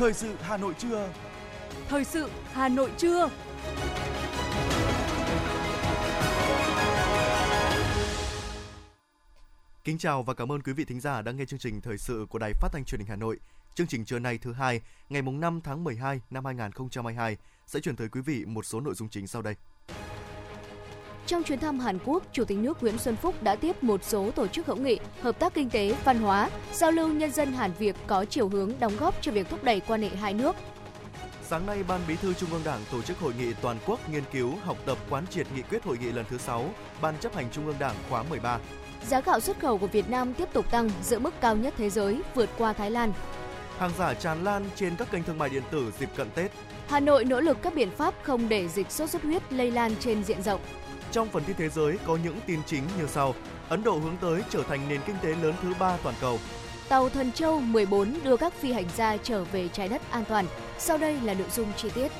Thời sự Hà Nội trưa. Thời sự Hà Nội trưa. Kính chào và cảm ơn quý vị thính giả đang nghe chương trình thời sự của Đài Phát thanh Truyền hình Hà Nội. Chương trình trưa nay thứ hai, ngày mùng 5 tháng 12 năm 2022 sẽ chuyển tới quý vị một số nội dung chính sau đây. Trong chuyến thăm Hàn Quốc, Chủ tịch nước Nguyễn Xuân Phúc đã tiếp một số tổ chức hữu nghị, hợp tác kinh tế, văn hóa, giao lưu nhân dân Hàn Việt có chiều hướng đóng góp cho việc thúc đẩy quan hệ hai nước. Sáng nay, Ban Bí thư Trung ương Đảng tổ chức hội nghị toàn quốc nghiên cứu, học tập quán triệt nghị quyết hội nghị lần thứ 6 Ban chấp hành Trung ương Đảng khóa 13. Giá gạo xuất khẩu của Việt Nam tiếp tục tăng, giữ mức cao nhất thế giới, vượt qua Thái Lan. Hàng giả tràn lan trên các kênh thương mại điện tử dịp cận Tết. Hà Nội nỗ lực các biện pháp không để dịch sốt xuất huyết lây lan trên diện rộng. Trong phần tin thế giới có những tin chính như sau. Ấn Độ hướng tới trở thành nền kinh tế lớn thứ ba toàn cầu. Tàu Thần Châu 14 đưa các phi hành gia trở về trái đất an toàn. Sau đây là nội dung chi tiết.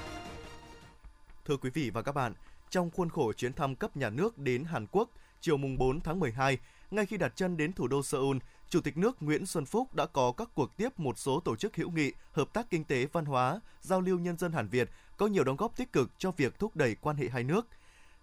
Thưa quý vị và các bạn, trong khuôn khổ chuyến thăm cấp nhà nước đến Hàn Quốc chiều mùng 4 tháng 12, ngay khi đặt chân đến thủ đô Seoul, Chủ tịch nước Nguyễn Xuân Phúc đã có các cuộc tiếp một số tổ chức hữu nghị, hợp tác kinh tế, văn hóa, giao lưu nhân dân Hàn Việt có nhiều đóng góp tích cực cho việc thúc đẩy quan hệ hai nước.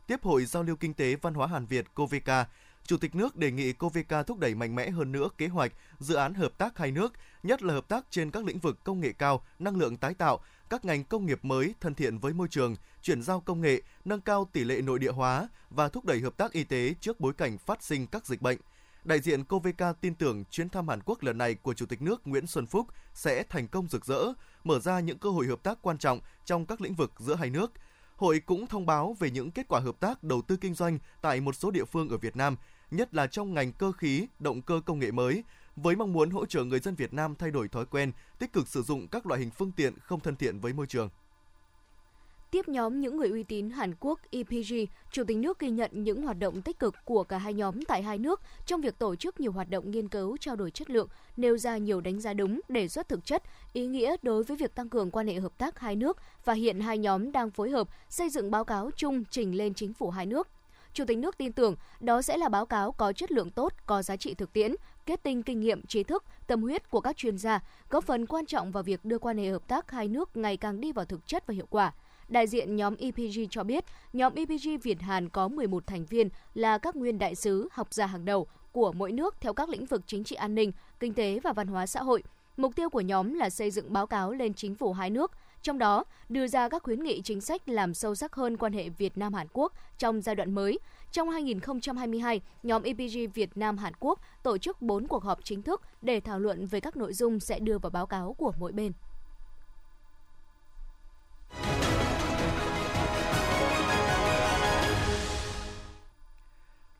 Tiếp hội giao lưu kinh tế văn hóa Hàn Việt Covica, Chủ tịch nước đề nghị Covica thúc đẩy mạnh mẽ hơn nữa kế hoạch, dự án hợp tác hai nước, nhất là hợp tác trên các lĩnh vực công nghệ cao, năng lượng tái tạo, các ngành công nghiệp mới thân thiện với môi trường, chuyển giao công nghệ, nâng cao tỷ lệ nội địa hóa và thúc đẩy hợp tác y tế trước bối cảnh phát sinh các dịch bệnh. Đại diện Covica tin tưởng chuyến thăm Hàn Quốc lần này của Chủ tịch nước Nguyễn Xuân Phúc sẽ thành công rực rỡ, mở ra những cơ hội hợp tác quan trọng trong các lĩnh vực giữa hai nước. Hội cũng thông báo về những kết quả hợp tác đầu tư kinh doanh tại một số địa phương ở Việt Nam, nhất là trong ngành cơ khí, động cơ công nghệ mới, với mong muốn hỗ trợ người dân Việt Nam thay đổi thói quen, tích cực sử dụng các loại hình phương tiện không thân thiện với môi trường. Tiếp nhóm những người uy tín Hàn Quốc EPG, Chủ tịch nước ghi nhận những hoạt động tích cực của cả hai nhóm tại hai nước trong việc tổ chức nhiều hoạt động nghiên cứu trao đổi chất lượng, nêu ra nhiều đánh giá đúng, đề xuất thực chất, ý nghĩa đối với việc tăng cường quan hệ hợp tác hai nước và hiện hai nhóm đang phối hợp xây dựng báo cáo chung trình lên chính phủ hai nước. Chủ tịch nước tin tưởng đó sẽ là báo cáo có chất lượng tốt, có giá trị thực tiễn, kết tinh kinh nghiệm, trí thức, tâm huyết của các chuyên gia, góp phần quan trọng vào việc đưa quan hệ hợp tác hai nước ngày càng đi vào thực chất và hiệu quả. Đại diện nhóm EPG cho biết, nhóm EPG Việt Hàn có 11 thành viên là các nguyên đại sứ, học giả hàng đầu của mỗi nước theo các lĩnh vực chính trị an ninh, kinh tế và văn hóa xã hội. Mục tiêu của nhóm là xây dựng báo cáo lên chính phủ hai nước, trong đó đưa ra các khuyến nghị chính sách làm sâu sắc hơn quan hệ Việt Nam Hàn Quốc trong giai đoạn mới. Trong 2022, nhóm EPG Việt Nam Hàn Quốc tổ chức 4 cuộc họp chính thức để thảo luận về các nội dung sẽ đưa vào báo cáo của mỗi bên.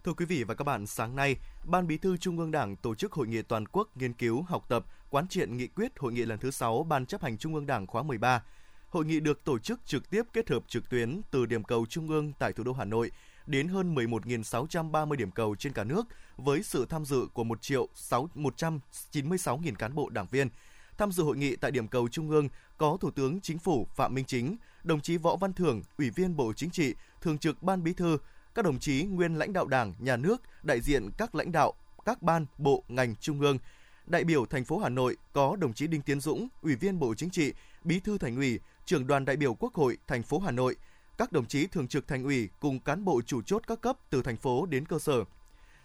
Thưa quý vị và các bạn, sáng nay, Ban Bí thư Trung ương Đảng tổ chức hội nghị toàn quốc nghiên cứu, học tập, quán triệt nghị quyết hội nghị lần thứ 6 Ban chấp hành Trung ương Đảng khóa 13. Hội nghị được tổ chức trực tiếp kết hợp trực tuyến từ điểm cầu Trung ương tại thủ đô Hà Nội đến hơn 11.630 điểm cầu trên cả nước với sự tham dự của 1 triệu 6, 196.000 cán bộ đảng viên. Tham dự hội nghị tại điểm cầu Trung ương có Thủ tướng Chính phủ Phạm Minh Chính, đồng chí Võ Văn Thưởng, Ủy viên Bộ Chính trị, Thường trực Ban Bí thư, các đồng chí nguyên lãnh đạo Đảng, Nhà nước, đại diện các lãnh đạo, các ban, bộ, ngành trung ương. Đại biểu thành phố Hà Nội có đồng chí Đinh Tiến Dũng, Ủy viên Bộ Chính trị, Bí thư Thành ủy, Trưởng đoàn đại biểu Quốc hội thành phố Hà Nội, các đồng chí thường trực thành ủy cùng cán bộ chủ chốt các cấp từ thành phố đến cơ sở.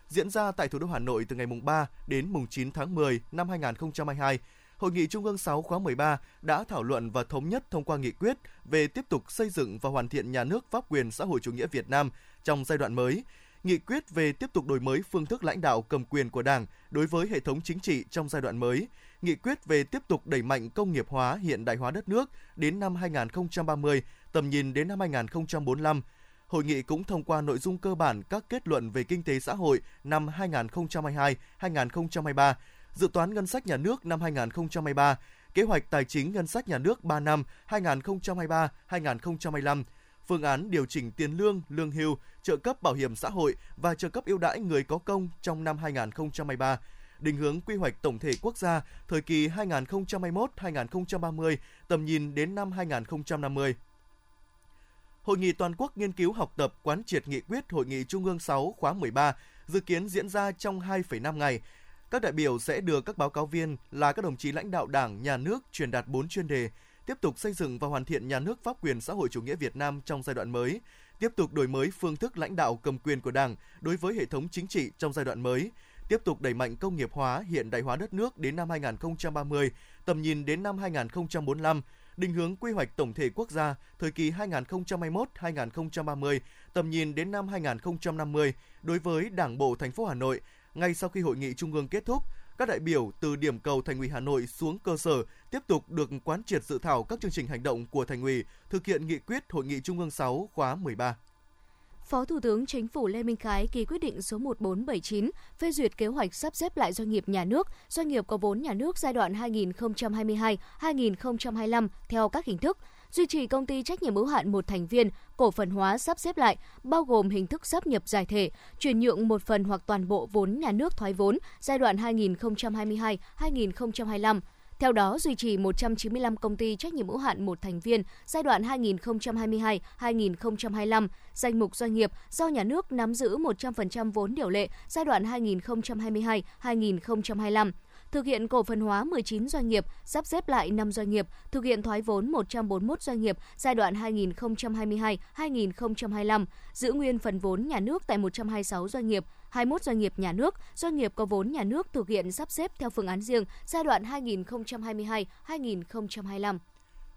Diễn ra tại thủ đô Hà Nội từ ngày mùng 3 đến mùng 9 tháng 10 năm 2022, Hội nghị Trung ương 6 khóa 13 đã thảo luận và thống nhất thông qua nghị quyết về tiếp tục xây dựng và hoàn thiện nhà nước pháp quyền xã hội chủ nghĩa Việt Nam trong giai đoạn mới, nghị quyết về tiếp tục đổi mới phương thức lãnh đạo cầm quyền của Đảng đối với hệ thống chính trị trong giai đoạn mới, nghị quyết về tiếp tục đẩy mạnh công nghiệp hóa hiện đại hóa đất nước đến năm 2030, tầm nhìn đến năm 2045. Hội nghị cũng thông qua nội dung cơ bản các kết luận về kinh tế xã hội năm 2022-2023, dự toán ngân sách nhà nước năm 2023, kế hoạch tài chính ngân sách nhà nước 3 năm 2023-2025, phương án điều chỉnh tiền lương, lương hưu, trợ cấp bảo hiểm xã hội và trợ cấp ưu đãi người có công trong năm 2023, định hướng quy hoạch tổng thể quốc gia thời kỳ 2021-2030, tầm nhìn đến năm 2050. Hội nghị toàn quốc nghiên cứu học tập quán triệt nghị quyết Hội nghị Trung ương 6 khóa 13 dự kiến diễn ra trong 2,5 ngày, Các đại biểu sẽ đưa các báo cáo viên là các đồng chí lãnh đạo Đảng, Nhà nước truyền đạt 4 chuyên đề, tiếp tục xây dựng và hoàn thiện nhà nước pháp quyền xã hội chủ nghĩa Việt Nam trong giai đoạn mới, tiếp tục đổi mới phương thức lãnh đạo cầm quyền của Đảng đối với hệ thống chính trị trong giai đoạn mới, tiếp tục đẩy mạnh công nghiệp hóa, hiện đại hóa đất nước đến năm 2030, tầm nhìn đến năm 2045, định hướng quy hoạch tổng thể quốc gia thời kỳ 2021-2030, tầm nhìn đến năm 2050 đối với Đảng bộ thành phố Hà Nội. Ngay sau khi hội nghị trung ương kết thúc, các đại biểu từ điểm cầu Thành ủy Hà Nội xuống cơ sở tiếp tục được quán triệt dự thảo các chương trình hành động của Thành ủy thực hiện nghị quyết Hội nghị Trung ương 6 khóa 13. Phó Thủ tướng Chính phủ Lê Minh Khái ký quyết định số 1479 phê duyệt kế hoạch sắp xếp lại doanh nghiệp nhà nước, doanh nghiệp có vốn nhà nước giai đoạn 2022-2025 theo các hình thức duy trì công ty trách nhiệm hữu hạn một thành viên, cổ phần hóa sắp xếp lại, bao gồm hình thức sắp nhập giải thể, chuyển nhượng một phần hoặc toàn bộ vốn nhà nước thoái vốn giai đoạn 2022-2025 theo đó, duy trì 195 công ty trách nhiệm hữu hạn một thành viên giai đoạn 2022-2025, danh mục doanh nghiệp do nhà nước nắm giữ 100% vốn điều lệ giai đoạn 2022-2025 thực hiện cổ phần hóa 19 doanh nghiệp, sắp xếp lại 5 doanh nghiệp, thực hiện thoái vốn 141 doanh nghiệp giai đoạn 2022-2025, giữ nguyên phần vốn nhà nước tại 126 doanh nghiệp, 21 doanh nghiệp nhà nước, doanh nghiệp có vốn nhà nước thực hiện sắp xếp theo phương án riêng giai đoạn 2022-2025.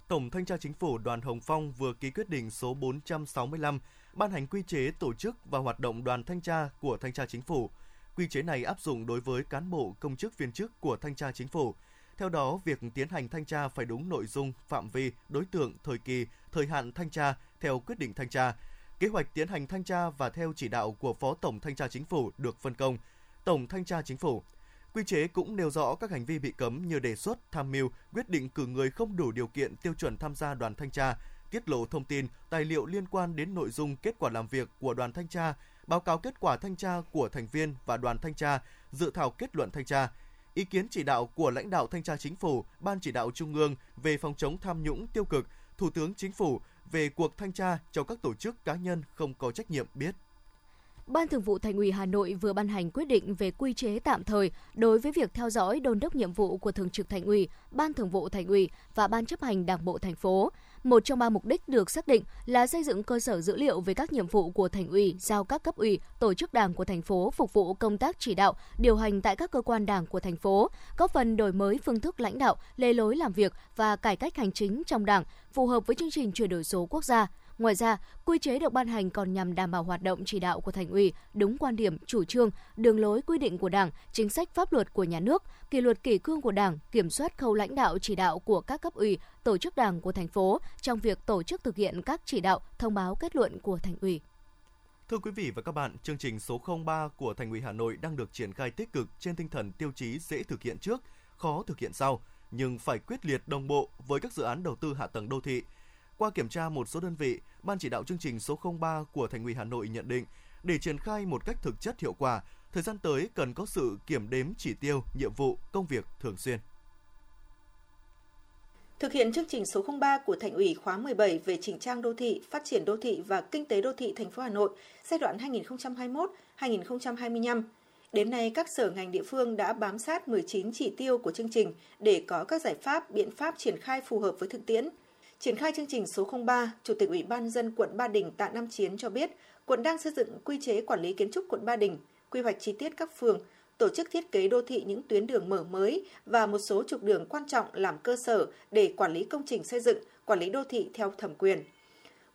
Tổng Thanh tra Chính phủ Đoàn Hồng Phong vừa ký quyết định số 465 ban hành quy chế tổ chức và hoạt động đoàn thanh tra của Thanh tra Chính phủ. Quy chế này áp dụng đối với cán bộ, công chức viên chức của Thanh tra Chính phủ. Theo đó, việc tiến hành thanh tra phải đúng nội dung, phạm vi, đối tượng, thời kỳ, thời hạn thanh tra theo quyết định thanh tra, Kế hoạch tiến hành thanh tra và theo chỉ đạo của Phó Tổng Thanh tra Chính phủ được phân công. Tổng Thanh tra Chính phủ Quy chế cũng nêu rõ các hành vi bị cấm như đề xuất, tham mưu, quyết định cử người không đủ điều kiện tiêu chuẩn tham gia đoàn thanh tra, tiết lộ thông tin, tài liệu liên quan đến nội dung kết quả làm việc của đoàn thanh tra, báo cáo kết quả thanh tra của thành viên và đoàn thanh tra, dự thảo kết luận thanh tra, ý kiến chỉ đạo của lãnh đạo thanh tra chính phủ, ban chỉ đạo trung ương về phòng chống tham nhũng tiêu cực, Thủ tướng Chính phủ về cuộc thanh tra cho các tổ chức cá nhân không có trách nhiệm biết. Ban Thường vụ Thành ủy Hà Nội vừa ban hành quyết định về quy chế tạm thời đối với việc theo dõi đôn đốc nhiệm vụ của Thường trực Thành ủy, Ban Thường vụ Thành ủy và Ban chấp hành Đảng bộ thành phố. Một trong ba mục đích được xác định là xây dựng cơ sở dữ liệu về các nhiệm vụ của thành ủy, giao các cấp ủy, tổ chức đảng của thành phố phục vụ công tác chỉ đạo, điều hành tại các cơ quan đảng của thành phố, góp phần đổi mới phương thức lãnh đạo, lề lối làm việc và cải cách hành chính trong đảng, phù hợp với chương trình chuyển đổi số quốc gia. Ngoài ra, quy chế được ban hành còn nhằm đảm bảo hoạt động chỉ đạo của thành ủy đúng quan điểm, chủ trương, đường lối quy định của Đảng, chính sách pháp luật của nhà nước, kỷ luật kỷ cương của Đảng, kiểm soát khâu lãnh đạo chỉ đạo của các cấp ủy, tổ chức Đảng của thành phố trong việc tổ chức thực hiện các chỉ đạo, thông báo kết luận của thành ủy. Thưa quý vị và các bạn, chương trình số 03 của Thành ủy Hà Nội đang được triển khai tích cực trên tinh thần tiêu chí dễ thực hiện trước, khó thực hiện sau, nhưng phải quyết liệt đồng bộ với các dự án đầu tư hạ tầng đô thị – qua kiểm tra một số đơn vị, Ban chỉ đạo chương trình số 03 của Thành ủy Hà Nội nhận định, để triển khai một cách thực chất hiệu quả, thời gian tới cần có sự kiểm đếm chỉ tiêu, nhiệm vụ, công việc thường xuyên. Thực hiện chương trình số 03 của Thành ủy khóa 17 về chỉnh trang đô thị, phát triển đô thị và kinh tế đô thị thành phố Hà Nội giai đoạn 2021-2025, Đến nay, các sở ngành địa phương đã bám sát 19 chỉ tiêu của chương trình để có các giải pháp, biện pháp triển khai phù hợp với thực tiễn, Triển khai chương trình số 03, Chủ tịch Ủy ban dân quận Ba Đình Tạ Nam Chiến cho biết, quận đang xây dựng quy chế quản lý kiến trúc quận Ba Đình, quy hoạch chi tiết các phường, tổ chức thiết kế đô thị những tuyến đường mở mới và một số trục đường quan trọng làm cơ sở để quản lý công trình xây dựng, quản lý đô thị theo thẩm quyền.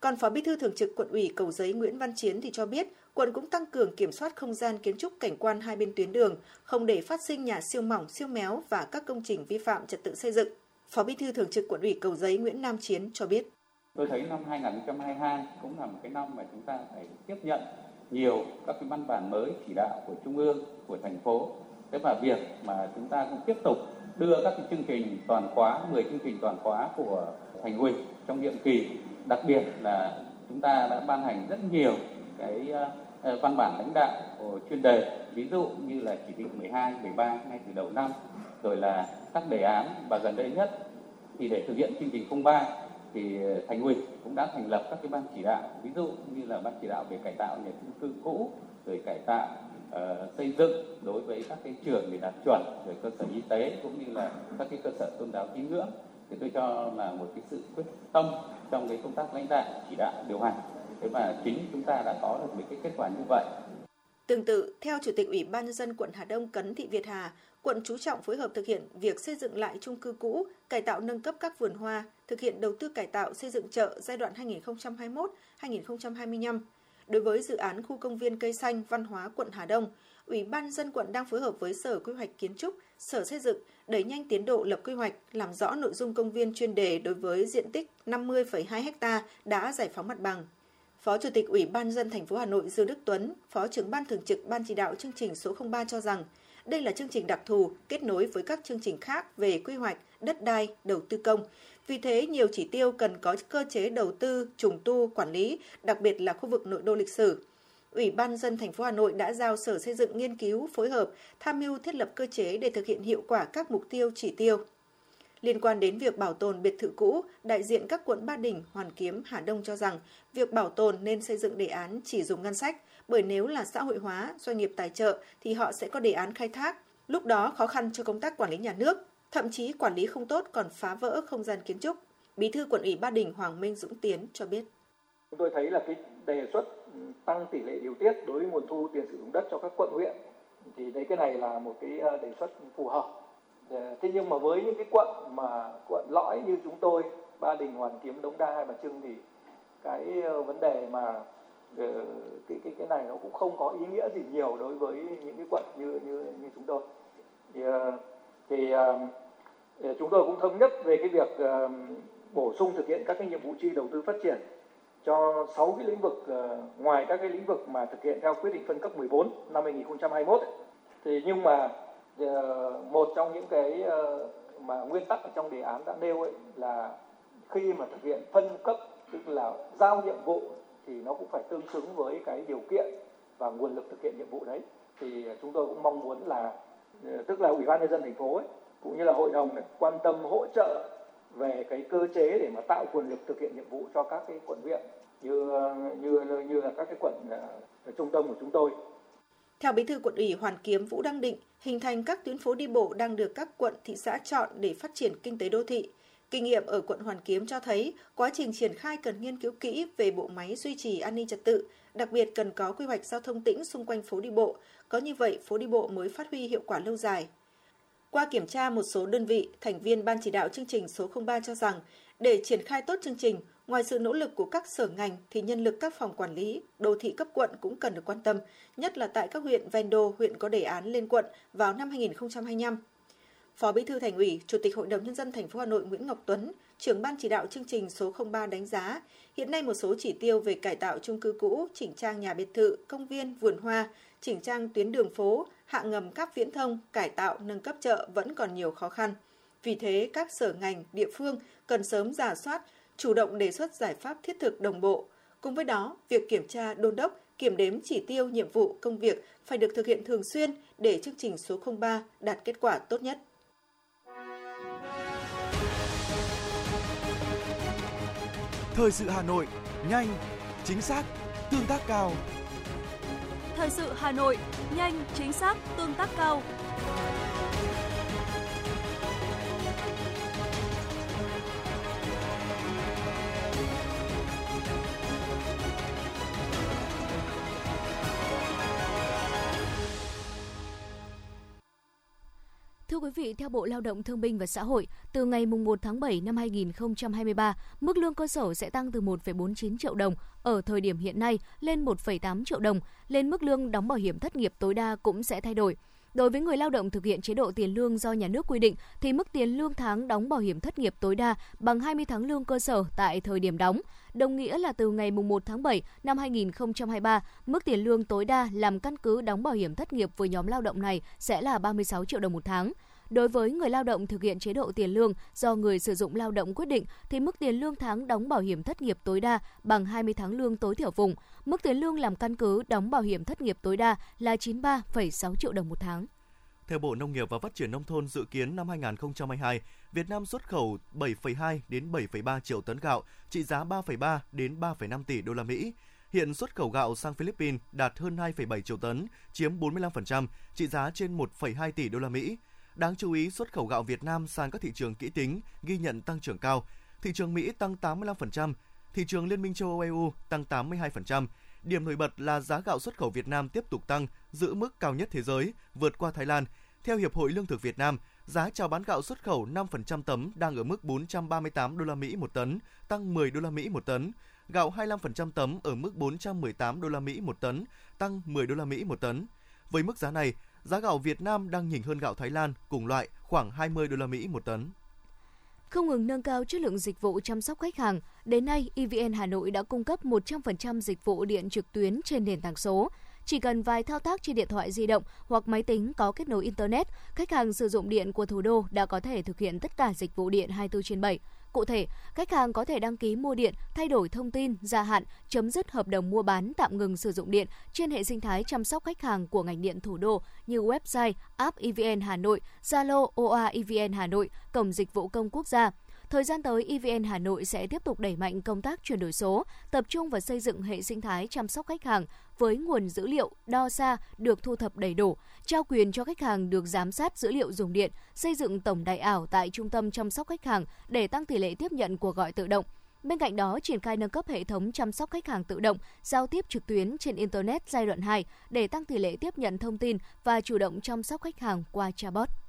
Còn Phó Bí thư Thường trực Quận ủy Cầu Giấy Nguyễn Văn Chiến thì cho biết, quận cũng tăng cường kiểm soát không gian kiến trúc cảnh quan hai bên tuyến đường, không để phát sinh nhà siêu mỏng, siêu méo và các công trình vi phạm trật tự xây dựng. Phó Bí thư Thường trực Quận ủy Cầu Giấy Nguyễn Nam Chiến cho biết. Tôi thấy năm 2022 cũng là một cái năm mà chúng ta phải tiếp nhận nhiều các cái văn bản mới chỉ đạo của trung ương, của thành phố. Thế và việc mà chúng ta cũng tiếp tục đưa các cái chương trình toàn khóa, 10 chương trình toàn khóa của thành ủy trong nhiệm kỳ, đặc biệt là chúng ta đã ban hành rất nhiều cái ờ, văn bản lãnh đạo chuyên đề, ví dụ như là chỉ thị 12, 13 ngay từ đầu năm, rồi là các đề án và gần đây nhất thì để thực hiện chương trình 03 thì thành ủy cũng đã thành lập các cái ban chỉ đạo ví dụ như là ban chỉ đạo về cải tạo nhà chung cư cũ rồi cải tạo ờ, xây dựng đối với các cái trường để đạt chuẩn rồi cơ sở y tế cũng như là các cái cơ sở tôn giáo tín ngưỡng. Thì tôi cho là một cái sự quyết tâm trong cái công tác lãnh đạo chỉ đạo điều hành. Thế mà chính chúng ta đã có được một cái kết quả như vậy. Tương tự, theo Chủ tịch Ủy ban nhân dân quận Hà Đông Cấn Thị Việt Hà, quận chú trọng phối hợp thực hiện việc xây dựng lại chung cư cũ, cải tạo nâng cấp các vườn hoa, thực hiện đầu tư cải tạo xây dựng chợ giai đoạn 2021-2025. Đối với dự án khu công viên cây xanh văn hóa quận Hà Đông, Ủy ban dân quận đang phối hợp với Sở Quy hoạch Kiến trúc, Sở Xây dựng đẩy nhanh tiến độ lập quy hoạch, làm rõ nội dung công viên chuyên đề đối với diện tích 50,2 ha đã giải phóng mặt bằng. Phó Chủ tịch Ủy ban dân thành phố Hà Nội Dương Đức Tuấn, Phó trưởng ban thường trực ban chỉ đạo chương trình số 03 cho rằng đây là chương trình đặc thù kết nối với các chương trình khác về quy hoạch, đất đai, đầu tư công. Vì thế, nhiều chỉ tiêu cần có cơ chế đầu tư, trùng tu, quản lý, đặc biệt là khu vực nội đô lịch sử. Ủy ban dân thành phố Hà Nội đã giao Sở Xây dựng nghiên cứu, phối hợp, tham mưu thiết lập cơ chế để thực hiện hiệu quả các mục tiêu chỉ tiêu. Liên quan đến việc bảo tồn biệt thự cũ, đại diện các quận Ba Đình, Hoàn Kiếm, Hà Đông cho rằng việc bảo tồn nên xây dựng đề án chỉ dùng ngân sách, bởi nếu là xã hội hóa, doanh nghiệp tài trợ thì họ sẽ có đề án khai thác. Lúc đó khó khăn cho công tác quản lý nhà nước, thậm chí quản lý không tốt còn phá vỡ không gian kiến trúc. Bí thư quận ủy Ba Đình Hoàng Minh Dũng Tiến cho biết. Chúng tôi thấy là cái đề xuất tăng tỷ lệ điều tiết đối với nguồn thu tiền sử dụng đất cho các quận huyện thì đấy cái này là một cái ờ, đề xuất phù hợp Dạ, thế nhưng mà với những cái quận mà quận lõi như chúng tôi ba đình hoàn kiếm đống đa hai bà trưng thì cái ờ, vấn đề mà ờ, cái cái cái này nó cũng không có ý nghĩa gì nhiều đối với những cái quận như như như chúng tôi. Thì, ờ, thì chúng tôi cũng thống nhất về cái việc bổ sung thực hiện các cái nhiệm vụ chi đầu tư phát triển cho 6 cái lĩnh vực ngoài các cái lĩnh vực mà thực hiện theo quyết định phân cấp 14 năm 2021 thì nhưng mà Ờ, một trong những cái ờ, mà nguyên tắc ở trong đề án đã nêu ấy là khi mà thực hiện phân cấp tức là giao nhiệm vụ thì nó cũng phải tương xứng với cái điều kiện và nguồn lực thực hiện nhiệm vụ đấy. Thì chúng tôi cũng mong muốn là ờ, tức là ủy ban nhân dân thành phố ấy, cũng như là hội đồng này, quan tâm hỗ trợ về cái cơ chế để mà tạo nguồn lực thực hiện nhiệm vụ cho các cái quận huyện như như như là các cái quận trung tâm của chúng tôi theo Bí thư quận ủy Hoàn Kiếm Vũ Đăng Định, hình thành các tuyến phố đi bộ đang được các quận thị xã chọn để phát triển kinh tế đô thị. Kinh nghiệm ở quận Hoàn Kiếm cho thấy quá trình triển khai cần nghiên cứu kỹ về bộ máy duy trì an ninh trật tự, đặc biệt cần có quy hoạch giao thông tĩnh xung quanh phố đi bộ, có như vậy phố đi bộ mới phát huy hiệu quả lâu dài. Qua kiểm tra một số đơn vị, thành viên ban chỉ đạo chương trình số 03 cho rằng để triển khai tốt chương trình, Ngoài sự nỗ lực của các sở ngành thì nhân lực các phòng quản lý, đô thị cấp quận cũng cần được quan tâm, nhất là tại các huyện ven đô, huyện có đề án lên quận vào năm 2025. Phó Bí thư Thành ủy, Chủ tịch Hội đồng nhân dân thành phố Hà Nội Nguyễn Ngọc Tuấn, trưởng ban chỉ đạo chương trình số 03 đánh giá, hiện nay một số chỉ tiêu về cải tạo chung cư cũ, chỉnh trang nhà biệt thự, công viên, vườn hoa, chỉnh trang tuyến đường phố, hạ ngầm các viễn thông, cải tạo, nâng cấp chợ vẫn còn nhiều khó khăn. Vì thế, các sở ngành, địa phương cần sớm giả soát, chủ động đề xuất giải pháp thiết thực đồng bộ. Cùng với đó, việc kiểm tra, đôn đốc, kiểm đếm chỉ tiêu, nhiệm vụ, công việc phải được thực hiện thường xuyên để chương trình số 03 đạt kết quả tốt nhất. Thời sự Hà Nội, nhanh, chính xác, tương tác cao. Thời sự Hà Nội, nhanh, chính xác, tương tác cao. Thưa quý vị, theo Bộ Lao động Thương binh và Xã hội, từ ngày 1 tháng 7 năm 2023, mức lương cơ sở sẽ tăng từ 1,49 triệu đồng ở thời điểm hiện nay lên 1,8 triệu đồng, lên mức lương đóng bảo hiểm thất nghiệp tối đa cũng sẽ thay đổi. Đối với người lao động thực hiện chế độ tiền lương do nhà nước quy định thì mức tiền lương tháng đóng bảo hiểm thất nghiệp tối đa bằng 20 tháng lương cơ sở tại thời điểm đóng, đồng nghĩa là từ ngày 1 tháng 7 năm 2023, mức tiền lương tối đa làm căn cứ đóng bảo hiểm thất nghiệp với nhóm lao động này sẽ là 36 triệu đồng một tháng. Đối với người lao động thực hiện chế độ tiền lương do người sử dụng lao động quyết định thì mức tiền lương tháng đóng bảo hiểm thất nghiệp tối đa bằng 20 tháng lương tối thiểu vùng. Mức tiền lương làm căn cứ đóng bảo hiểm thất nghiệp tối đa là 93,6 triệu đồng một tháng. Theo Bộ Nông nghiệp và Phát triển nông thôn dự kiến năm 2022, Việt Nam xuất khẩu 7,2 đến 7,3 triệu tấn gạo, trị giá 3,3 đến 3,5 tỷ đô la Mỹ. Hiện xuất khẩu gạo sang Philippines đạt hơn 2,7 triệu tấn, chiếm 45%, trị giá trên 1,2 tỷ đô la Mỹ. Đáng chú ý, xuất khẩu gạo Việt Nam sang các thị trường kỹ tính ghi nhận tăng trưởng cao. Thị trường Mỹ tăng 85%, thị trường Liên minh châu Âu EU tăng 82%. Điểm nổi bật là giá gạo xuất khẩu Việt Nam tiếp tục tăng, giữ mức cao nhất thế giới, vượt qua Thái Lan. Theo Hiệp hội Lương thực Việt Nam, giá chào bán gạo xuất khẩu 5% tấm đang ở mức 438 đô la Mỹ một tấn, tăng 10 đô la Mỹ một tấn. Gạo 25% tấm ở mức 418 đô la Mỹ một tấn, tăng 10 đô la Mỹ một tấn. Với mức giá này, giá gạo Việt Nam đang nhỉnh hơn gạo Thái Lan cùng loại khoảng 20 đô la Mỹ một tấn. Không ngừng nâng cao chất lượng dịch vụ chăm sóc khách hàng, đến nay EVN Hà Nội đã cung cấp 100% dịch vụ điện trực tuyến trên nền tảng số. Chỉ cần vài thao tác trên điện thoại di động hoặc máy tính có kết nối Internet, khách hàng sử dụng điện của thủ đô đã có thể thực hiện tất cả dịch vụ điện 24 trên 7. Cụ thể, khách hàng có thể đăng ký mua điện, thay đổi thông tin, gia hạn, chấm dứt hợp đồng mua bán, tạm ngừng sử dụng điện trên hệ sinh thái chăm sóc khách hàng của ngành điện thủ đô như website, app EVN Hà Nội, Zalo OA EVN Hà Nội, cổng dịch vụ công quốc gia. Thời gian tới, EVN Hà Nội sẽ tiếp tục đẩy mạnh công tác chuyển đổi số, tập trung vào xây dựng hệ sinh thái chăm sóc khách hàng với nguồn dữ liệu đo xa được thu thập đầy đủ, trao quyền cho khách hàng được giám sát dữ liệu dùng điện, xây dựng tổng đài ảo tại trung tâm chăm sóc khách hàng để tăng tỷ lệ tiếp nhận cuộc gọi tự động. Bên cạnh đó, triển khai nâng cấp hệ thống chăm sóc khách hàng tự động, giao tiếp trực tuyến trên Internet giai đoạn 2 để tăng tỷ lệ tiếp nhận thông tin và chủ động chăm sóc khách hàng qua chatbot.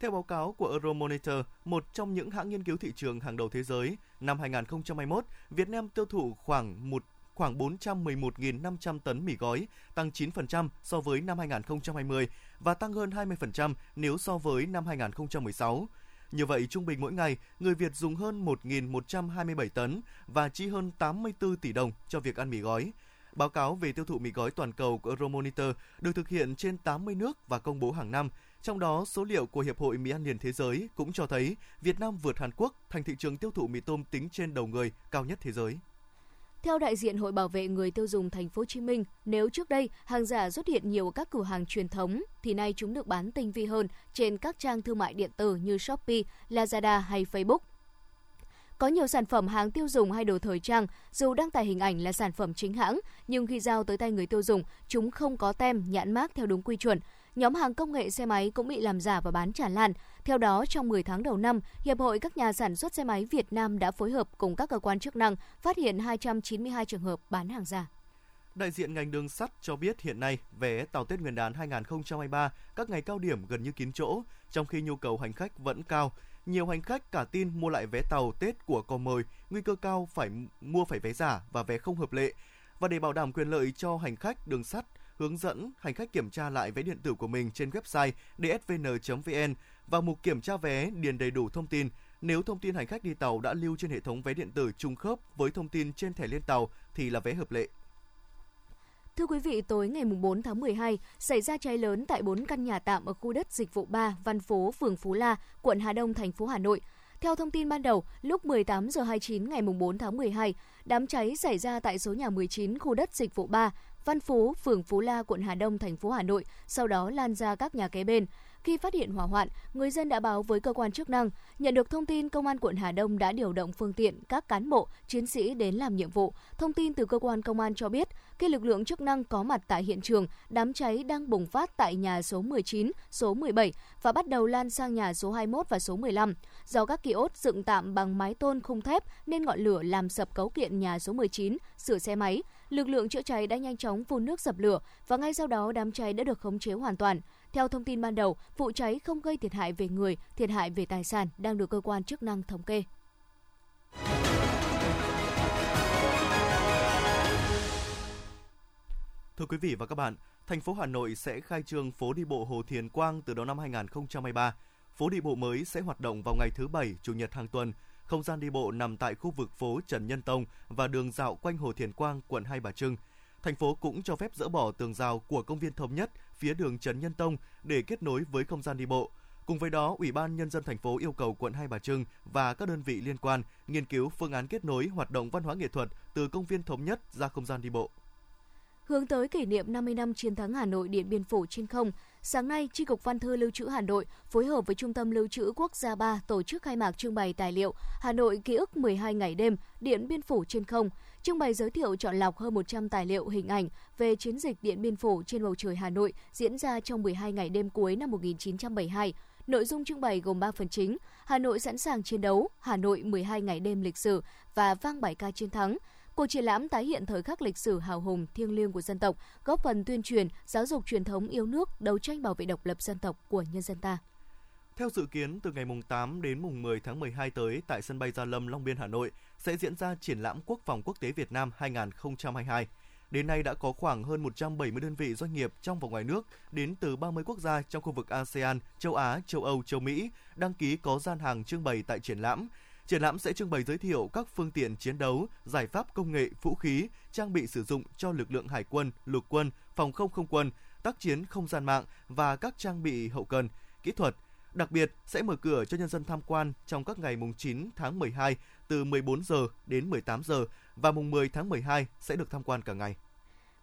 Theo báo cáo của Euromonitor, một trong những hãng nghiên cứu thị trường hàng đầu thế giới, năm 2021, Việt Nam tiêu thụ khoảng một khoảng 411.500 tấn mì gói, tăng 9% so với năm 2020 và tăng hơn 20% nếu so với năm 2016. Như vậy, trung bình mỗi ngày, người Việt dùng hơn 1.127 tấn và chi hơn 84 tỷ đồng cho việc ăn mì gói. Báo cáo về tiêu thụ mì gói toàn cầu của Euromonitor được thực hiện trên 80 nước và công bố hàng năm. Trong đó, số liệu của Hiệp hội Mì ăn liền thế giới cũng cho thấy Việt Nam vượt Hàn Quốc thành thị trường tiêu thụ mì tôm tính trên đầu người cao nhất thế giới. Theo đại diện Hội Bảo vệ người tiêu dùng thành phố Hồ Chí Minh, nếu trước đây hàng giả xuất hiện nhiều ở các cửa hàng truyền thống thì nay chúng được bán tinh vi hơn trên các trang thương mại điện tử như Shopee, Lazada hay Facebook. Có nhiều sản phẩm hàng tiêu dùng hay đồ thời trang, dù đăng tải hình ảnh là sản phẩm chính hãng, nhưng khi giao tới tay người tiêu dùng, chúng không có tem, nhãn mác theo đúng quy chuẩn. Nhóm hàng công nghệ xe máy cũng bị làm giả và bán tràn lan. Theo đó, trong 10 tháng đầu năm, Hiệp hội các nhà sản xuất xe máy Việt Nam đã phối hợp cùng các cơ quan chức năng phát hiện 292 trường hợp bán hàng giả. Đại diện ngành đường sắt cho biết hiện nay vé tàu Tết Nguyên đán 2023 các ngày cao điểm gần như kín chỗ, trong khi nhu cầu hành khách vẫn cao. Nhiều hành khách cả tin mua lại vé tàu Tết của cò mời, nguy cơ cao phải mua phải vé giả và vé không hợp lệ. Và để bảo đảm quyền lợi cho hành khách đường sắt, hướng dẫn hành khách kiểm tra lại vé điện tử của mình trên website dsvn.vn và mục kiểm tra vé điền đầy đủ thông tin. Nếu thông tin hành khách đi tàu đã lưu trên hệ thống vé điện tử trùng khớp với thông tin trên thẻ lên tàu thì là vé hợp lệ. Thưa quý vị, tối ngày 4 tháng 12, xảy ra cháy lớn tại 4 căn nhà tạm ở khu đất dịch vụ 3, Văn Phố, phường Phú La, quận Hà Đông, thành phố Hà Nội. Theo thông tin ban đầu, lúc 18 giờ 29 ngày 4 tháng 12, đám cháy xảy ra tại số nhà 19 khu đất dịch vụ 3, Văn Phú, phường Phú La, quận Hà Đông, thành phố Hà Nội, sau đó lan ra các nhà kế bên. Khi phát hiện hỏa hoạn, người dân đã báo với cơ quan chức năng. Nhận được thông tin, Công an quận Hà Đông đã điều động phương tiện, các cán bộ, chiến sĩ đến làm nhiệm vụ. Thông tin từ cơ quan công an cho biết, khi lực lượng chức năng có mặt tại hiện trường, đám cháy đang bùng phát tại nhà số 19, số 17 và bắt đầu lan sang nhà số 21 và số 15. Do các kiosk dựng tạm bằng mái tôn khung thép nên ngọn lửa làm sập cấu kiện nhà số 19, sửa xe máy. Lực lượng chữa cháy đã nhanh chóng phun nước dập lửa và ngay sau đó đám cháy đã được khống chế hoàn toàn. Theo thông tin ban đầu, vụ cháy không gây thiệt hại về người, thiệt hại về tài sản đang được cơ quan chức năng thống kê. Thưa quý vị và các bạn, thành phố Hà Nội sẽ khai trương phố đi bộ Hồ Thiền Quang từ đầu năm 2023. Phố đi bộ mới sẽ hoạt động vào ngày thứ Bảy, Chủ nhật hàng tuần. Không gian đi bộ nằm tại khu vực phố Trần Nhân Tông và đường dạo quanh Hồ Thiền Quang, quận Hai Bà Trưng. Thành phố cũng cho phép dỡ bỏ tường rào của công viên Thống Nhất phía đường Trần Nhân Tông để kết nối với không gian đi bộ. Cùng với đó, Ủy ban Nhân dân thành phố yêu cầu quận Hai Bà Trưng và các đơn vị liên quan nghiên cứu phương án kết nối hoạt động văn hóa nghệ thuật từ công viên Thống Nhất ra không gian đi bộ. Hướng tới kỷ niệm 50 năm chiến thắng Hà Nội Điện Biên Phủ trên không, sáng nay, Tri Cục Văn thư Lưu trữ Hà Nội phối hợp với Trung tâm Lưu trữ Quốc gia 3 tổ chức khai mạc trưng bày tài liệu Hà Nội ký ức 12 ngày đêm Điện Biên Phủ trên không. trưng bày giới thiệu chọn lọc hơn 100 tài liệu hình ảnh về chiến dịch Điện Biên Phủ trên bầu trời Hà Nội diễn ra trong 12 ngày đêm cuối năm 1972. Nội dung trưng bày gồm 3 phần chính: Hà Nội sẵn sàng chiến đấu, Hà Nội 12 ngày đêm lịch sử và vang bài ca chiến thắng. Cuộc triển lãm tái hiện thời khắc lịch sử hào hùng thiêng liêng của dân tộc, góp phần tuyên truyền, giáo dục truyền thống yêu nước, đấu tranh bảo vệ độc lập dân tộc của nhân dân ta. Theo dự kiến, từ ngày mùng 8 đến mùng 10 tháng 12 tới tại sân bay Gia Lâm, Long Biên, Hà Nội sẽ diễn ra triển lãm Quốc phòng quốc tế Việt Nam 2022. Đến nay đã có khoảng hơn 170 đơn vị doanh nghiệp trong và ngoài nước đến từ 30 quốc gia trong khu vực ASEAN, châu Á, châu Âu, châu Mỹ đăng ký có gian hàng trưng bày tại triển lãm. Triển lãm sẽ trưng bày giới thiệu các phương tiện chiến đấu, giải pháp công nghệ, vũ khí, trang bị sử dụng cho lực lượng hải quân, lục quân, phòng không không quân, tác chiến không gian mạng và các trang bị hậu cần, kỹ thuật. Đặc biệt sẽ mở cửa cho nhân dân tham quan trong các ngày mùng 9 tháng 12 từ 14 giờ đến 18 giờ và mùng 10 tháng 12 sẽ được tham quan cả ngày.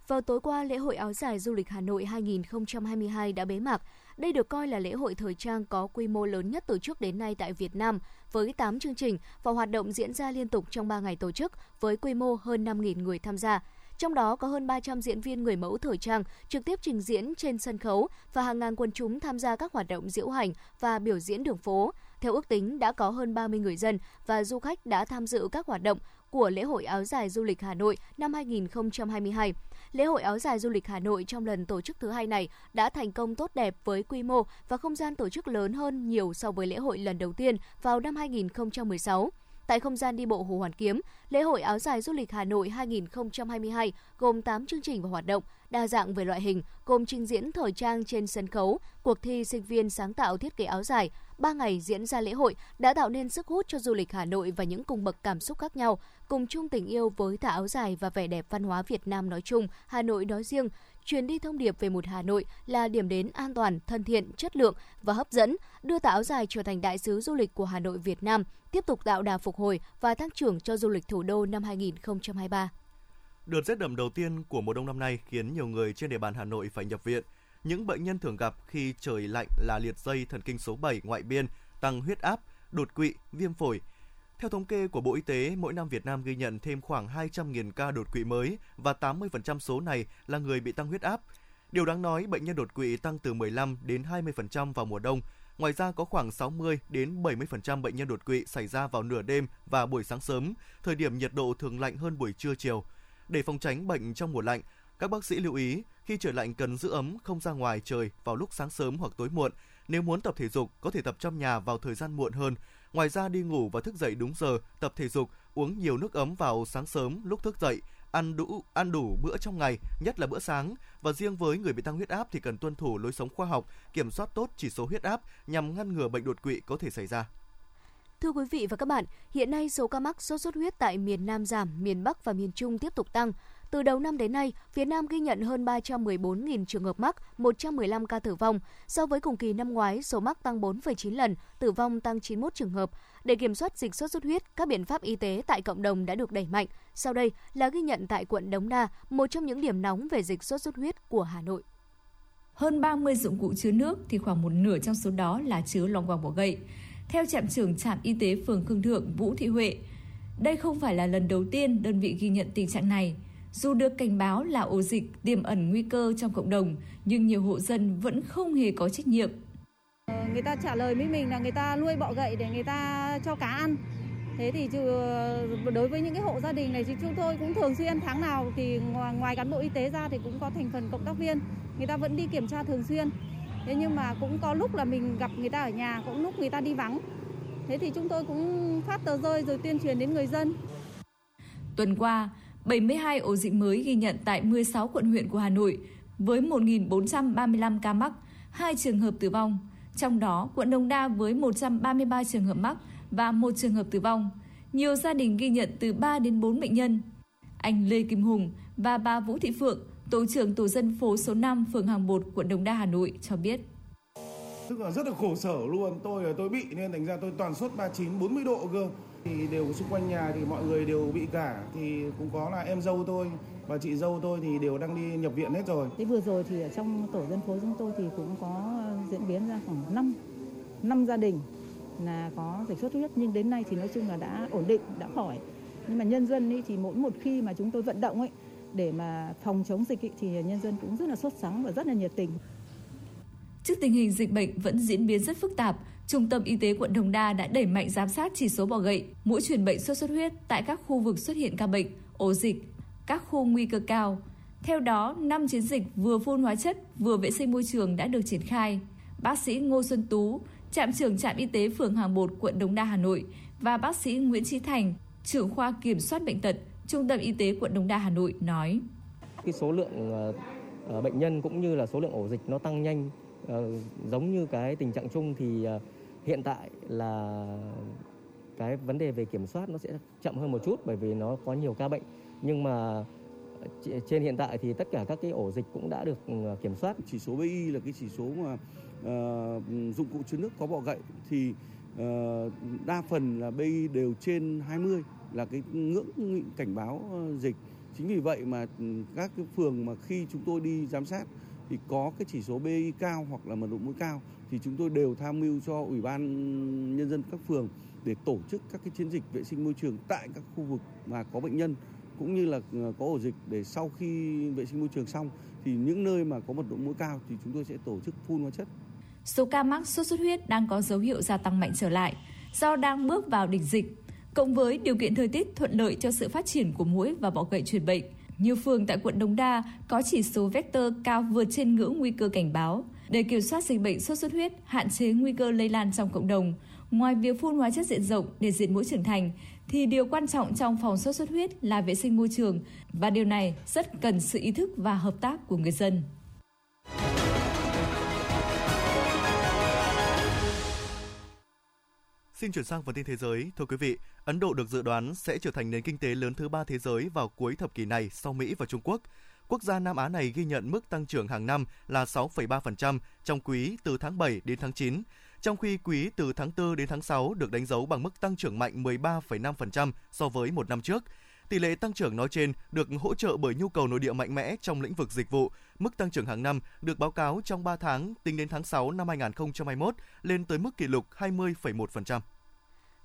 Vào tối qua, lễ hội áo dài du lịch Hà Nội 2022 đã bế mạc. Đây được coi là lễ hội thời trang có quy mô lớn nhất từ trước đến nay tại Việt Nam, với 8 chương trình và hoạt động diễn ra liên tục trong 3 ngày tổ chức với quy mô hơn 5.000 người tham gia. Trong đó có hơn 300 diễn viên người mẫu thời trang trực tiếp trình diễn trên sân khấu và hàng ngàn quần chúng tham gia các hoạt động diễu hành và biểu diễn đường phố. Theo ước tính, đã có hơn 30 người dân và du khách đã tham dự các hoạt động của lễ hội áo dài du lịch Hà Nội năm 2022. Lễ hội áo dài du lịch Hà Nội trong lần tổ chức thứ hai này đã thành công tốt đẹp với quy mô và không gian tổ chức lớn hơn nhiều so với lễ hội lần đầu tiên vào năm 2016. Tại không gian đi bộ Hồ Hoàn Kiếm, lễ hội áo dài du lịch Hà Nội 2022 gồm 8 chương trình và hoạt động, đa dạng về loại hình, gồm trình diễn thời trang trên sân khấu, cuộc thi sinh viên sáng tạo thiết kế áo dài, 3 ngày diễn ra lễ hội đã tạo nên sức hút cho du lịch Hà Nội và những cung bậc cảm xúc khác nhau, cùng chung tình yêu với tà áo dài và vẻ đẹp văn hóa Việt Nam nói chung, Hà Nội nói riêng, truyền đi thông điệp về một Hà Nội là điểm đến an toàn, thân thiện, chất lượng và hấp dẫn, đưa tà áo dài trở thành đại sứ du lịch của Hà Nội Việt Nam, tiếp tục tạo đà phục hồi và tăng trưởng cho du lịch thủ đô năm 2023. Đợt rét đậm đầu tiên của mùa đông năm nay khiến nhiều người trên địa bàn Hà Nội phải nhập viện. Những bệnh nhân thường gặp khi trời lạnh là liệt dây thần kinh số 7 ngoại biên, tăng huyết áp, đột quỵ, viêm phổi, theo thống kê của Bộ Y tế, mỗi năm Việt Nam ghi nhận thêm khoảng 200.000 ca đột quỵ mới và 80% số này là người bị tăng huyết áp. Điều đáng nói, bệnh nhân đột quỵ tăng từ 15 đến 20% vào mùa đông. Ngoài ra có khoảng 60 đến 70% bệnh nhân đột quỵ xảy ra vào nửa đêm và buổi sáng sớm, thời điểm nhiệt độ thường lạnh hơn buổi trưa chiều. Để phòng tránh bệnh trong mùa lạnh, các bác sĩ lưu ý khi trời lạnh cần giữ ấm không ra ngoài trời vào lúc sáng sớm hoặc tối muộn. Nếu muốn tập thể dục, có thể tập trong nhà vào thời gian muộn hơn Ngoài ra đi ngủ và thức dậy đúng giờ, tập thể dục, uống nhiều nước ấm vào sáng sớm lúc thức dậy, ăn đủ ăn đủ bữa trong ngày, nhất là bữa sáng và riêng với người bị tăng huyết áp thì cần tuân thủ lối sống khoa học, kiểm soát tốt chỉ số huyết áp nhằm ngăn ngừa bệnh đột quỵ có thể xảy ra. Thưa quý vị và các bạn, hiện nay số ca mắc sốt xuất huyết tại miền Nam giảm, miền Bắc và miền Trung tiếp tục tăng. Từ đầu năm đến nay, phía Nam ghi nhận hơn 314.000 trường hợp mắc, 115 ca tử vong. So với cùng kỳ năm ngoái, số mắc tăng 4,9 lần, tử vong tăng 91 trường hợp. Để kiểm soát dịch sốt xuất huyết, các biện pháp y tế tại cộng đồng đã được đẩy mạnh. Sau đây là ghi nhận tại quận Đống Đa, một trong những điểm nóng về dịch sốt xuất huyết của Hà Nội. Hơn 30 dụng cụ chứa nước thì khoảng một nửa trong số đó là chứa lòng quàng bọ gậy. Theo trạm trưởng trạm y tế phường Khương Thượng Vũ Thị Huệ, đây không phải là lần đầu tiên đơn vị ghi nhận tình trạng này. Dù được cảnh báo là ổ dịch tiềm ẩn nguy cơ trong cộng đồng, nhưng nhiều hộ dân vẫn không hề có trách nhiệm. Người ta trả lời với mình là người ta nuôi bọ gậy để người ta cho cá ăn. Thế thì đối với những cái hộ gia đình này thì chúng tôi cũng thường xuyên tháng nào thì ngoài cán bộ y tế ra thì cũng có thành phần cộng tác viên. Người ta vẫn đi kiểm tra thường xuyên. Thế nhưng mà cũng có lúc là mình gặp người ta ở nhà, cũng lúc người ta đi vắng. Thế thì chúng tôi cũng phát tờ rơi rồi tuyên truyền đến người dân. Tuần qua, 72 ổ dịch mới ghi nhận tại 16 quận huyện của Hà Nội với 1.435 ca mắc, 2 trường hợp tử vong. Trong đó, quận Đông Đa với 133 trường hợp mắc và một trường hợp tử vong. Nhiều gia đình ghi nhận từ 3 đến 4 bệnh nhân. Anh Lê Kim Hùng và bà Vũ Thị Phượng, tổ trưởng tổ dân phố số 5 phường Hàng Bột, quận Đông Đa, Hà Nội cho biết. Tức là rất là khổ sở luôn, tôi là tôi bị nên thành ra tôi toàn suất 39 40 độ cơ thì đều xung quanh nhà thì mọi người đều bị cả thì cũng có là em dâu tôi và chị dâu tôi thì đều đang đi nhập viện hết rồi. Thế vừa rồi thì ở trong tổ dân phố chúng tôi thì cũng có diễn biến ra khoảng 5 năm gia đình là có dịch sốt xuất huyết nhưng đến nay thì nói chung là đã ổn định, đã khỏi. nhưng mà nhân dân ấy thì mỗi một khi mà chúng tôi vận động ấy để mà phòng chống dịch thì nhân dân cũng rất là sốt sắng và rất là nhiệt tình. Trước tình hình dịch bệnh vẫn diễn biến rất phức tạp, Trung tâm Y tế quận Đồng Đa đã đẩy mạnh giám sát chỉ số bọ gậy, mũi truyền bệnh sốt xuất huyết tại các khu vực xuất hiện ca bệnh, ổ dịch, các khu nguy cơ cao. Theo đó, 5 chiến dịch vừa phun hóa chất, vừa vệ sinh môi trường đã được triển khai. Bác sĩ Ngô Xuân Tú, trạm trưởng trạm y tế phường Hàng Bột, quận Đống Đa, Hà Nội và bác sĩ Nguyễn Trí Thành, trưởng khoa kiểm soát bệnh tật, Trung tâm Y tế quận Đống Đa, Hà Nội nói. Cái số lượng uh, bệnh nhân cũng như là số lượng ổ dịch nó tăng nhanh uh, giống như cái tình trạng chung thì hiện tại là cái vấn đề về kiểm soát nó sẽ chậm hơn một chút bởi vì nó có nhiều ca bệnh nhưng mà trên hiện tại thì tất cả các cái ổ dịch cũng đã được kiểm soát. Chỉ số BI là cái chỉ số mà uh, dụng cụ chứa nước có bọ gậy thì uh, đa phần là BI đều trên 20 là cái ngưỡng cảnh báo ờ, dịch. Chính vì vậy mà ừ, các cái phường mà khi chúng tôi đi giám sát thì có cái chỉ số BI cao hoặc là mật độ mũi cao thì chúng tôi đều tham mưu cho ủy ban nhân dân các phường để tổ chức các cái chiến dịch vệ sinh môi trường tại các khu vực mà có bệnh nhân cũng như là ờ, có ổ dịch để sau khi vệ sinh môi trường xong thì những nơi mà có mật độ mũi cao thì chúng tôi sẽ tổ chức phun hóa chất. Số ca mắc sốt xuất huyết đang có dấu hiệu gia tăng mạnh trở lại do đang bước vào đỉnh dịch, cộng với điều kiện thời tiết thuận lợi cho sự phát triển của muỗi và bọ gậy truyền bệnh. Nhiều phường tại quận Đống Đa có chỉ số vector cao vượt trên ngưỡng nguy cơ cảnh báo. Để kiểm soát dịch bệnh sốt xuất huyết, hạn chế nguy cơ lây lan trong cộng đồng, ngoài việc phun hóa chất diện rộng để diệt mũi trưởng thành, thì điều quan trọng trong phòng sốt xuất huyết là vệ sinh môi trường và điều này rất cần sự ý thức và hợp tác của người dân. Xin chuyển sang phần tin thế giới. Thưa quý vị, Ấn Độ được dự đoán sẽ trở thành nền kinh tế lớn thứ ba thế giới vào cuối thập kỷ này sau Mỹ và Trung Quốc. Quốc gia Nam Á này ghi nhận mức tăng trưởng hàng năm là 6,3% trong quý từ tháng 7 đến tháng 9, trong khi quý từ tháng 4 đến tháng 6 được đánh dấu bằng mức tăng trưởng mạnh 13,5% so với một năm trước. Tỷ lệ tăng trưởng nói trên được hỗ trợ bởi nhu cầu nội địa mạnh mẽ trong lĩnh vực dịch vụ. Mức tăng trưởng hàng năm được báo cáo trong 3 tháng tính đến tháng 6 năm 2021 lên tới mức kỷ lục 20,1%.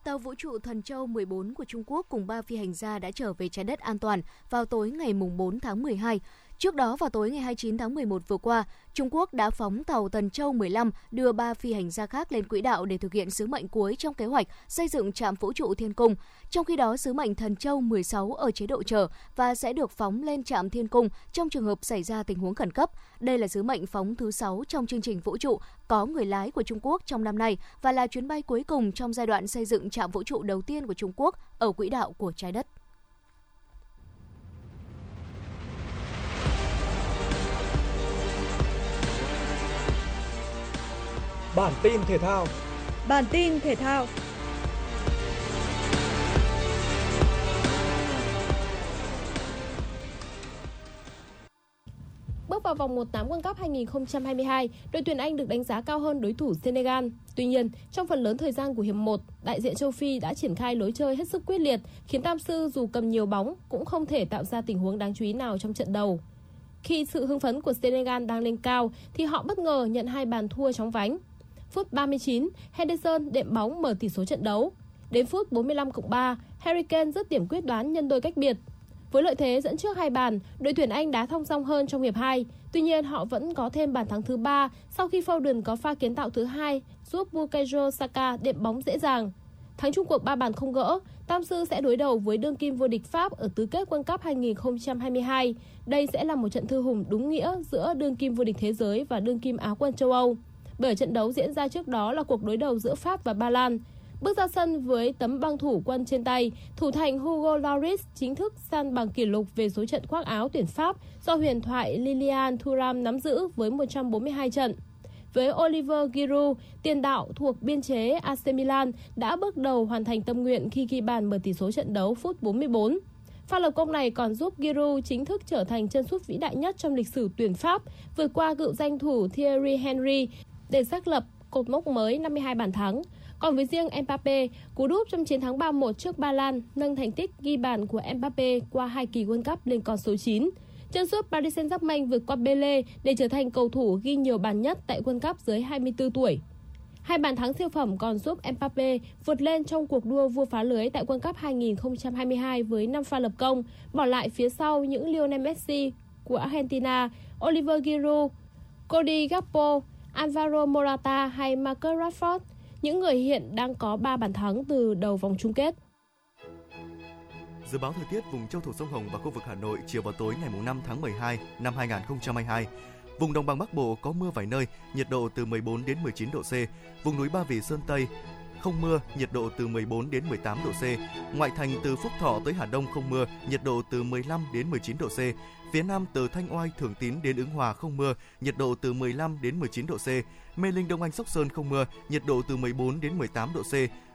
Tàu vũ trụ Thần Châu 14 của Trung Quốc cùng 3 phi hành gia đã trở về trái đất an toàn vào tối ngày 4 tháng 12. Trước đó vào tối ngày 29 tháng 11 vừa qua, Trung Quốc đã phóng tàu Tần Châu 15 đưa ba phi hành gia khác lên quỹ đạo để thực hiện sứ mệnh cuối trong kế hoạch xây dựng trạm vũ trụ Thiên Cung. Trong khi đó, sứ mệnh Thần Châu 16 ở chế độ chờ và sẽ được phóng lên trạm Thiên Cung trong trường hợp xảy ra tình huống khẩn cấp. Đây là sứ mệnh phóng thứ 6 trong chương trình vũ trụ có người lái của Trung Quốc trong năm nay và là chuyến bay cuối cùng trong giai đoạn xây dựng trạm vũ trụ đầu tiên của Trung Quốc ở quỹ đạo của trái đất. Bản tin thể thao. Bản tin thể thao. Bước vào vòng 1/8 World Cup 2022, đội tuyển Anh được đánh giá cao hơn đối thủ Senegal. Tuy nhiên, trong phần lớn thời gian của hiệp 1, đại diện châu Phi đã triển khai lối chơi hết sức quyết liệt, khiến Tam Sư dù cầm nhiều bóng cũng không thể tạo ra tình huống đáng chú ý nào trong trận đầu. Khi sự hưng phấn của Senegal đang lên cao thì họ bất ngờ nhận hai bàn thua chóng vánh Phút 39, Henderson đệm bóng mở tỷ số trận đấu. Đến phút 45 cộng 3, Harry Kane dứt điểm quyết đoán nhân đôi cách biệt. Với lợi thế dẫn trước hai bàn, đội tuyển Anh đá thông dong hơn trong hiệp 2. Tuy nhiên, họ vẫn có thêm bàn thắng thứ ba sau khi Foden có pha kiến tạo thứ hai giúp Bukayo Saka đệm bóng dễ dàng. Thắng chung cuộc ba bàn không gỡ, Tam Sư sẽ đối đầu với đương kim vô địch Pháp ở tứ kết World Cup 2022. Đây sẽ là một trận thư hùng đúng nghĩa giữa đương kim vô địch thế giới và đương kim Á quân châu Âu bởi trận đấu diễn ra trước đó là cuộc đối đầu giữa Pháp và Ba Lan. Bước ra sân với tấm băng thủ quân trên tay, thủ thành Hugo Lloris chính thức san bằng kỷ lục về số trận khoác áo tuyển Pháp do huyền thoại Lilian Thuram nắm giữ với 142 trận. Với Oliver Giroud, tiền đạo thuộc biên chế AC Milan đã bước đầu hoàn thành tâm nguyện khi ghi bàn mở tỷ số trận đấu phút 44. Pha lập công này còn giúp Giroud chính thức trở thành chân sút vĩ đại nhất trong lịch sử tuyển Pháp, vượt qua cựu danh thủ Thierry Henry để xác lập cột mốc mới 52 bàn thắng. Còn với riêng Mbappe, cú đúp trong chiến thắng 3-1 trước Ba Lan nâng thành tích ghi bàn của Mbappe qua hai kỳ World Cup lên con số 9. Chân sút Paris Saint-Germain vượt qua Pele để trở thành cầu thủ ghi nhiều bàn nhất tại World Cup dưới 24 tuổi. Hai bàn thắng siêu phẩm còn giúp Mbappe vượt lên trong cuộc đua vua phá lưới tại World Cup 2022 với 5 pha lập công, bỏ lại phía sau những Lionel Messi của Argentina, Oliver Giroud, Cody Gakpo, Alvaro Morata hay Marcus Rashford, những người hiện đang có 3 bàn thắng từ đầu vòng chung kết. Dự báo thời tiết vùng châu thổ sông Hồng và khu vực Hà Nội chiều vào tối ngày 5 tháng 12 năm 2022. Vùng đồng bằng Bắc Bộ có mưa vài nơi, nhiệt độ từ 14 đến 19 độ C. Vùng núi Ba Vì Sơn Tây không mưa, nhiệt độ từ 14 đến 18 độ C. Ngoại thành từ Phúc Thọ tới Hà Đông không mưa, nhiệt độ từ 15 đến 19 độ C. Phía Nam từ Thanh Oai, Thường Tín đến Ứng Hòa không mưa, nhiệt độ từ 15 đến 19 độ C. Mê Linh, Đông Anh, Sóc Sơn không mưa, nhiệt độ từ 14 đến 18 độ C.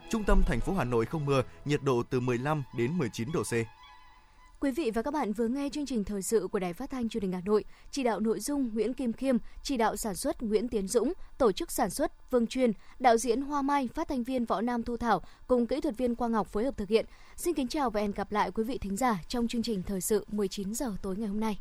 Trung tâm thành phố Hà Nội không mưa, nhiệt độ từ 15 đến 19 độ C. Quý vị và các bạn vừa nghe chương trình thời sự của Đài Phát thanh Truyền hình Hà Nội, chỉ đạo nội dung Nguyễn Kim Khiêm, chỉ đạo sản xuất Nguyễn Tiến Dũng, tổ chức sản xuất Vương Truyền, đạo diễn Hoa Mai, phát thanh viên Võ Nam Thu Thảo cùng kỹ thuật viên Quang Ngọc phối hợp thực hiện. Xin kính chào và hẹn gặp lại quý vị thính giả trong chương trình thời sự 19 giờ tối ngày hôm nay.